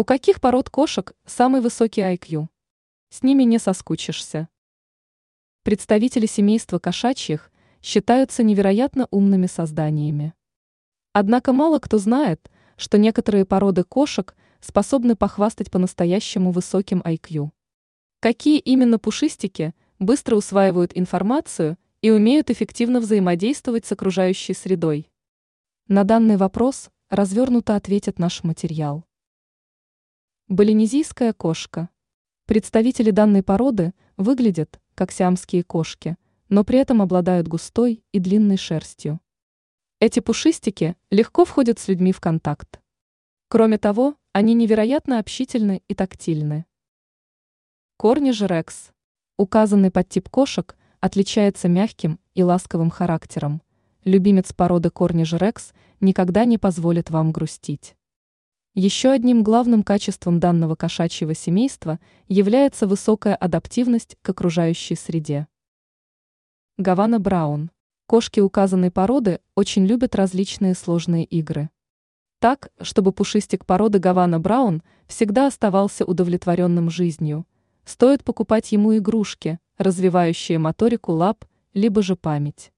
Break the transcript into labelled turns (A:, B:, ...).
A: У каких пород кошек самый высокий IQ? С ними не соскучишься. Представители семейства кошачьих считаются невероятно умными созданиями. Однако мало кто знает, что некоторые породы кошек способны похвастать по-настоящему высоким IQ. Какие именно пушистики быстро усваивают информацию и умеют эффективно взаимодействовать с окружающей средой? На данный вопрос развернуто ответит наш материал. Балинезийская кошка. Представители данной породы выглядят как сиамские кошки, но при этом обладают густой и длинной шерстью. Эти пушистики легко входят с людьми в контакт. Кроме того, они невероятно общительны и тактильны. Корниш рекс. Указанный подтип кошек отличается мягким и ласковым характером. Любимец породы Корниш рекс никогда не позволит вам грустить. Еще одним главным качеством данного кошачьего семейства является высокая адаптивность к окружающей среде. Гавана Браун. Кошки указанной породы очень любят различные сложные игры. Так, чтобы пушистик породы Гавана Браун всегда оставался удовлетворенным жизнью, стоит покупать ему игрушки, развивающие моторику лап, либо же память.